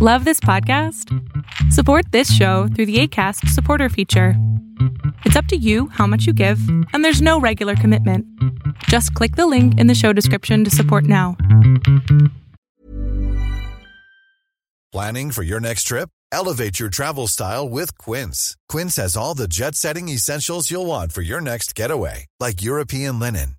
Love this podcast? Support this show through the ACAST supporter feature. It's up to you how much you give, and there's no regular commitment. Just click the link in the show description to support now. Planning for your next trip? Elevate your travel style with Quince. Quince has all the jet setting essentials you'll want for your next getaway, like European linen,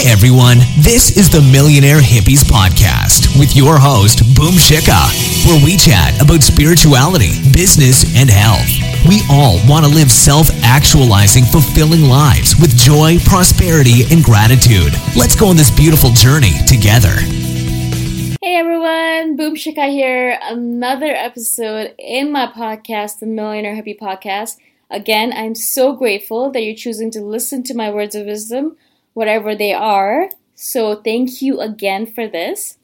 Hey everyone, this is the Millionaire Hippies Podcast with your host, Boom Shikha, where we chat about spirituality, business, and health. We all want to live self actualizing, fulfilling lives with joy, prosperity, and gratitude. Let's go on this beautiful journey together. Hey everyone, Boom Shikha here. Another episode in my podcast, the Millionaire Hippie Podcast. Again, I'm so grateful that you're choosing to listen to my words of wisdom whatever they are. So, thank you again for this.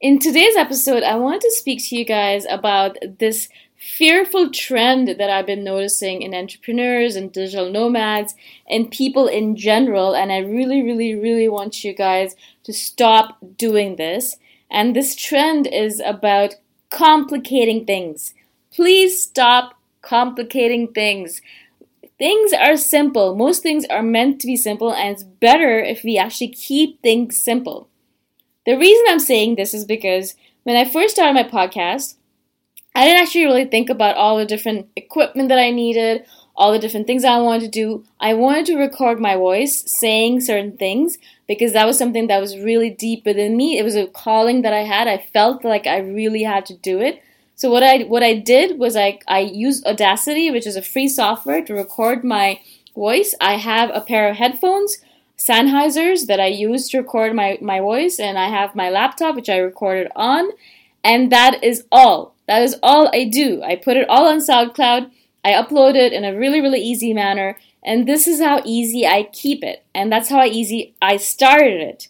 In today's episode, I wanted to speak to you guys about this fearful trend that I've been noticing in entrepreneurs and digital nomads and people in general. And I really, really, really want you guys to stop doing this. And this trend is about complicating things. Please stop complicating things. Things are simple. Most things are meant to be simple, and it's better if we actually keep things simple. The reason I'm saying this is because when I first started my podcast, I didn't actually really think about all the different equipment that I needed, all the different things I wanted to do. I wanted to record my voice saying certain things because that was something that was really deep within me. It was a calling that I had. I felt like I really had to do it. So what I what I did was I I used Audacity, which is a free software to record my voice, I have a pair of headphones, Sennheisers that I use to record my, my voice, and I have my laptop which I recorded on, and that is all. That is all I do. I put it all on SoundCloud, I upload it in a really, really easy manner, and this is how easy I keep it, and that's how easy I started it.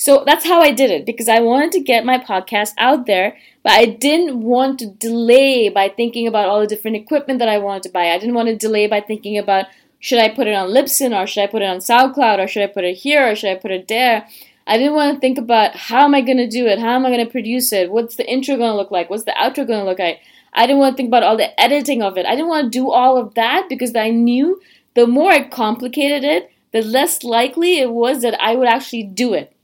So that's how I did it because I wanted to get my podcast out there, but I didn't want to delay by thinking about all the different equipment that I wanted to buy. I didn't want to delay by thinking about should I put it on Libsyn or should I put it on SoundCloud or should I put it here or should I put it there. I didn't want to think about how am I going to do it? How am I going to produce it? What's the intro going to look like? What's the outro going to look like? I didn't want to think about all the editing of it. I didn't want to do all of that because I knew the more I complicated it, the less likely it was that I would actually do it.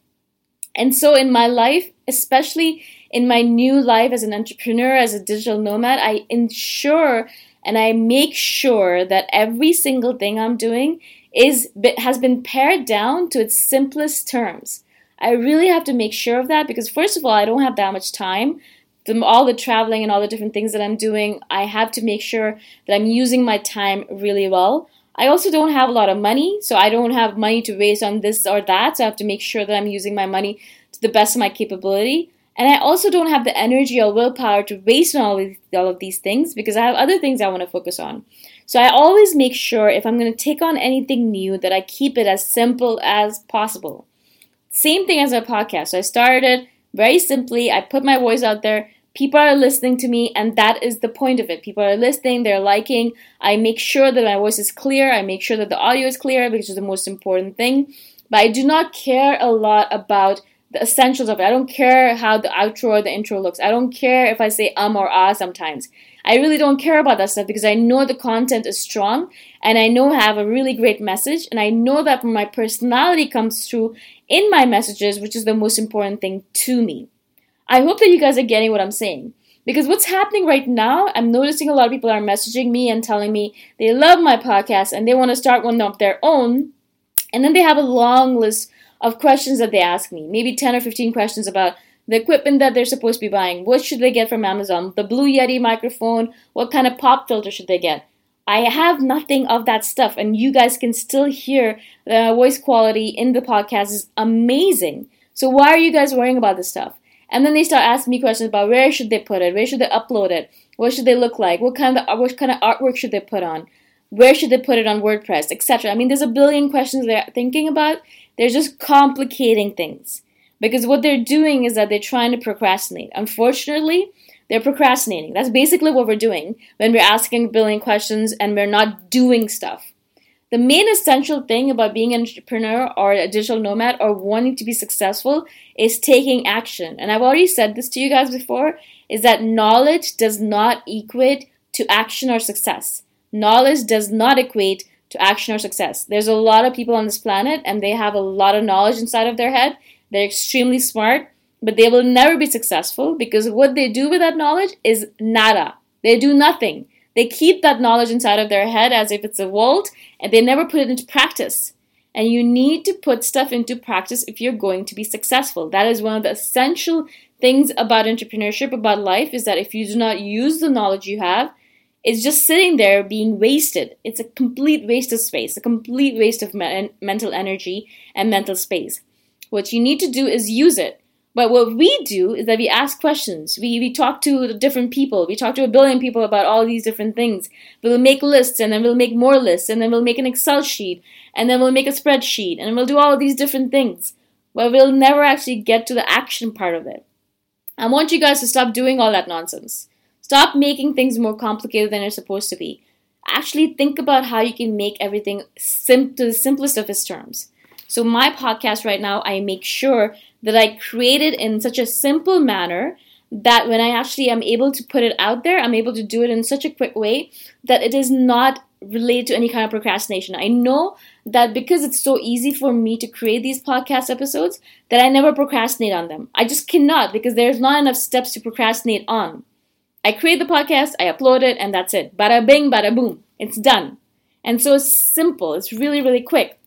And so in my life, especially in my new life as an entrepreneur, as a digital nomad, I ensure and I make sure that every single thing I'm doing is has been pared down to its simplest terms. I really have to make sure of that because first of all, I don't have that much time. The, all the traveling and all the different things that I'm doing, I have to make sure that I'm using my time really well. I also don't have a lot of money, so I don't have money to waste on this or that. So I have to make sure that I'm using my money to the best of my capability. And I also don't have the energy or willpower to waste on all of, all of these things because I have other things I want to focus on. So I always make sure if I'm going to take on anything new that I keep it as simple as possible. Same thing as a podcast. So I started very simply. I put my voice out there people are listening to me and that is the point of it people are listening they're liking i make sure that my voice is clear i make sure that the audio is clear which is the most important thing but i do not care a lot about the essentials of it i don't care how the outro or the intro looks i don't care if i say um or ah sometimes i really don't care about that stuff because i know the content is strong and i know i have a really great message and i know that my personality comes through in my messages which is the most important thing to me I hope that you guys are getting what I'm saying. Because what's happening right now, I'm noticing a lot of people are messaging me and telling me they love my podcast and they want to start one of their own. And then they have a long list of questions that they ask me, maybe 10 or 15 questions about the equipment that they're supposed to be buying. What should they get from Amazon? The Blue Yeti microphone? What kind of pop filter should they get? I have nothing of that stuff, and you guys can still hear the voice quality in the podcast is amazing. So why are you guys worrying about this stuff? And then they start asking me questions about where should they put it, where should they upload it, what should they look like, what kind of what kind of artwork should they put on, where should they put it on WordPress, etc. I mean, there's a billion questions they're thinking about. They're just complicating things because what they're doing is that they're trying to procrastinate. Unfortunately, they're procrastinating. That's basically what we're doing when we're asking a billion questions and we're not doing stuff. The main essential thing about being an entrepreneur or a digital nomad or wanting to be successful is taking action. And I've already said this to you guys before is that knowledge does not equate to action or success. Knowledge does not equate to action or success. There's a lot of people on this planet and they have a lot of knowledge inside of their head. They're extremely smart, but they will never be successful because what they do with that knowledge is nada. They do nothing. They keep that knowledge inside of their head as if it's a vault and they never put it into practice. And you need to put stuff into practice if you're going to be successful. That is one of the essential things about entrepreneurship, about life, is that if you do not use the knowledge you have, it's just sitting there being wasted. It's a complete waste of space, a complete waste of me- mental energy and mental space. What you need to do is use it. But what we do is that we ask questions. We, we talk to different people. We talk to a billion people about all these different things. We'll make lists and then we'll make more lists and then we'll make an Excel sheet and then we'll make a spreadsheet and we'll do all these different things. But we'll never actually get to the action part of it. I want you guys to stop doing all that nonsense. Stop making things more complicated than they're supposed to be. Actually, think about how you can make everything sim- to the simplest of its terms. So, my podcast right now, I make sure that I create it in such a simple manner that when I actually am able to put it out there, I'm able to do it in such a quick way that it is not related to any kind of procrastination. I know that because it's so easy for me to create these podcast episodes that I never procrastinate on them. I just cannot because there's not enough steps to procrastinate on. I create the podcast, I upload it, and that's it. Bada bing, bada boom. It's done. And so it's simple. It's really, really quick.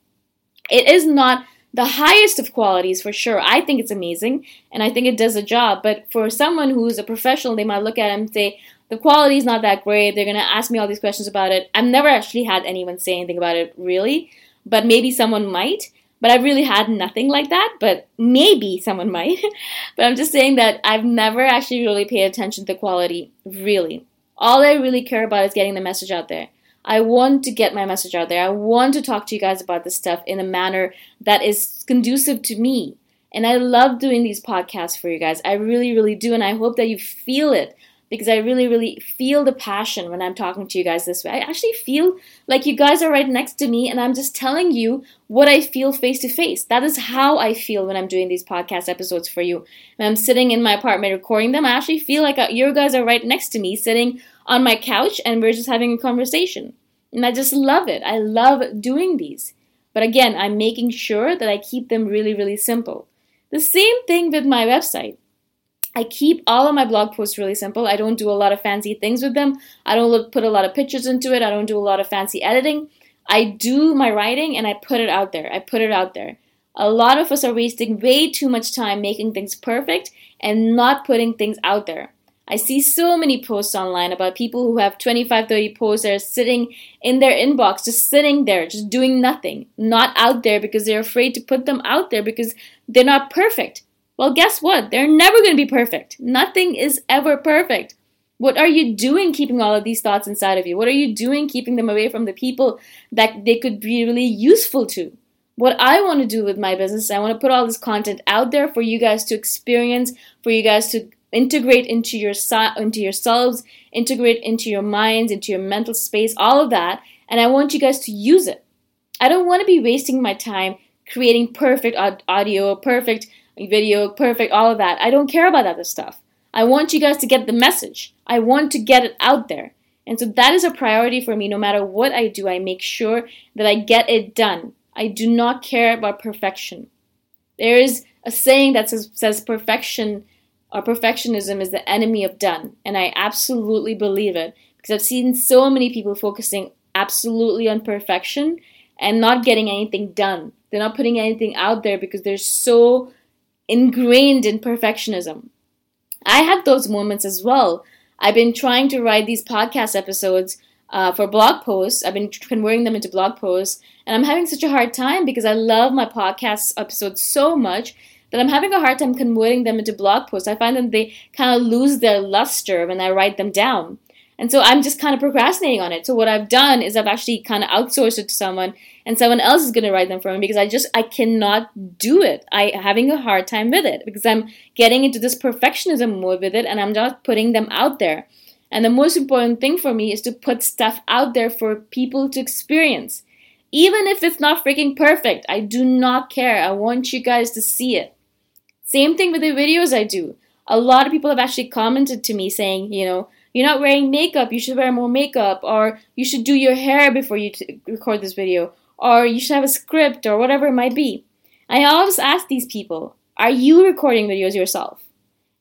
It is not the highest of qualities for sure. I think it's amazing and I think it does a job. But for someone who's a professional, they might look at it and say, the quality is not that great. They're going to ask me all these questions about it. I've never actually had anyone say anything about it, really, but maybe someone might. But I've really had nothing like that, but maybe someone might. but I'm just saying that I've never actually really paid attention to quality, really. All I really care about is getting the message out there. I want to get my message out there. I want to talk to you guys about this stuff in a manner that is conducive to me. And I love doing these podcasts for you guys. I really, really do. And I hope that you feel it because I really, really feel the passion when I'm talking to you guys this way. I actually feel like you guys are right next to me and I'm just telling you what I feel face to face. That is how I feel when I'm doing these podcast episodes for you. When I'm sitting in my apartment recording them, I actually feel like uh, you guys are right next to me, sitting on my couch, and we're just having a conversation. And I just love it. I love doing these. But again, I'm making sure that I keep them really, really simple. The same thing with my website. I keep all of my blog posts really simple. I don't do a lot of fancy things with them. I don't look, put a lot of pictures into it. I don't do a lot of fancy editing. I do my writing and I put it out there. I put it out there. A lot of us are wasting way too much time making things perfect and not putting things out there. I see so many posts online about people who have 25, 30 posts that are sitting in their inbox, just sitting there, just doing nothing, not out there because they're afraid to put them out there because they're not perfect. Well, guess what? They're never going to be perfect. Nothing is ever perfect. What are you doing keeping all of these thoughts inside of you? What are you doing keeping them away from the people that they could be really useful to? What I want to do with my business, I want to put all this content out there for you guys to experience, for you guys to integrate into your into yourselves, integrate into your minds, into your mental space, all of that, and I want you guys to use it. I don't want to be wasting my time creating perfect audio, perfect video, perfect, all of that. I don't care about other stuff. I want you guys to get the message. I want to get it out there. And so that is a priority for me. No matter what I do, I make sure that I get it done. I do not care about perfection. There is a saying that says, says perfection or perfectionism is the enemy of done. And I absolutely believe it because I've seen so many people focusing absolutely on perfection and not getting anything done. They're not putting anything out there because they're so ingrained in perfectionism. I had those moments as well. I've been trying to write these podcast episodes uh, for blog posts. I've been converting them into blog posts, and I'm having such a hard time because I love my podcast episodes so much that I'm having a hard time converting them into blog posts. I find that they kind of lose their luster when I write them down. And so I'm just kind of procrastinating on it. So what I've done is I've actually kind of outsourced it to someone and someone else is going to write them for me because I just I cannot do it. I having a hard time with it because I'm getting into this perfectionism mode with it and I'm not putting them out there. And the most important thing for me is to put stuff out there for people to experience. Even if it's not freaking perfect, I do not care. I want you guys to see it. Same thing with the videos I do. A lot of people have actually commented to me saying, you know, you're not wearing makeup, you should wear more makeup, or you should do your hair before you t- record this video, or you should have a script, or whatever it might be. I always ask these people, are you recording videos yourself?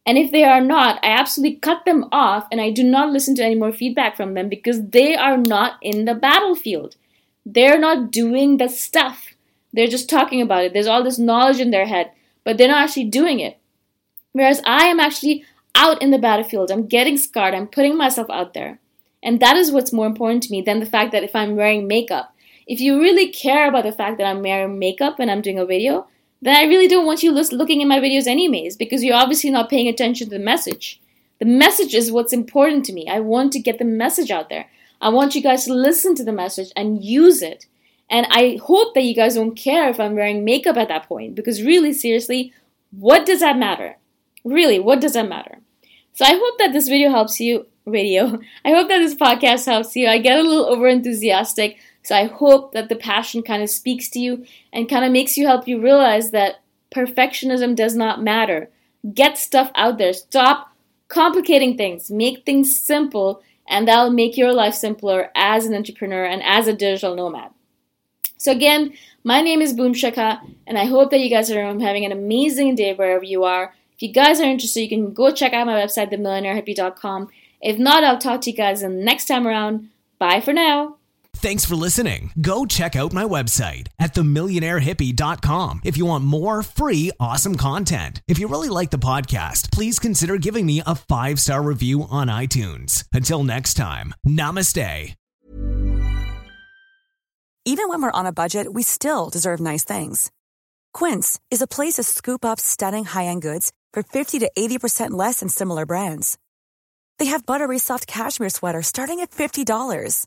And if they are not, I absolutely cut them off and I do not listen to any more feedback from them because they are not in the battlefield. They're not doing the stuff. They're just talking about it. There's all this knowledge in their head, but they're not actually doing it. Whereas I am actually out in the battlefield. I'm getting scarred. I'm putting myself out there. And that is what's more important to me than the fact that if I'm wearing makeup. If you really care about the fact that I'm wearing makeup and I'm doing a video, then I really don't want you looking at my videos anyways because you're obviously not paying attention to the message. The message is what's important to me. I want to get the message out there. I want you guys to listen to the message and use it. And I hope that you guys don't care if I'm wearing makeup at that point because really, seriously, what does that matter? Really, what does that matter? So I hope that this video helps you. Video. I hope that this podcast helps you. I get a little over enthusiastic, so I hope that the passion kind of speaks to you and kind of makes you help you realize that perfectionism does not matter. Get stuff out there. Stop complicating things. Make things simple, and that'll make your life simpler as an entrepreneur and as a digital nomad. So again, my name is Boom Shikha, and I hope that you guys are having an amazing day wherever you are. If you guys are interested, you can go check out my website, themillionairehippie.com. If not, I'll talk to you guys next time around. Bye for now. Thanks for listening. Go check out my website at themillionairehippie.com if you want more free, awesome content. If you really like the podcast, please consider giving me a five star review on iTunes. Until next time, namaste. Even when we're on a budget, we still deserve nice things. Quince is a place to scoop up stunning high end goods for 50 to 80% less than similar brands. They have buttery soft cashmere sweaters starting at $50,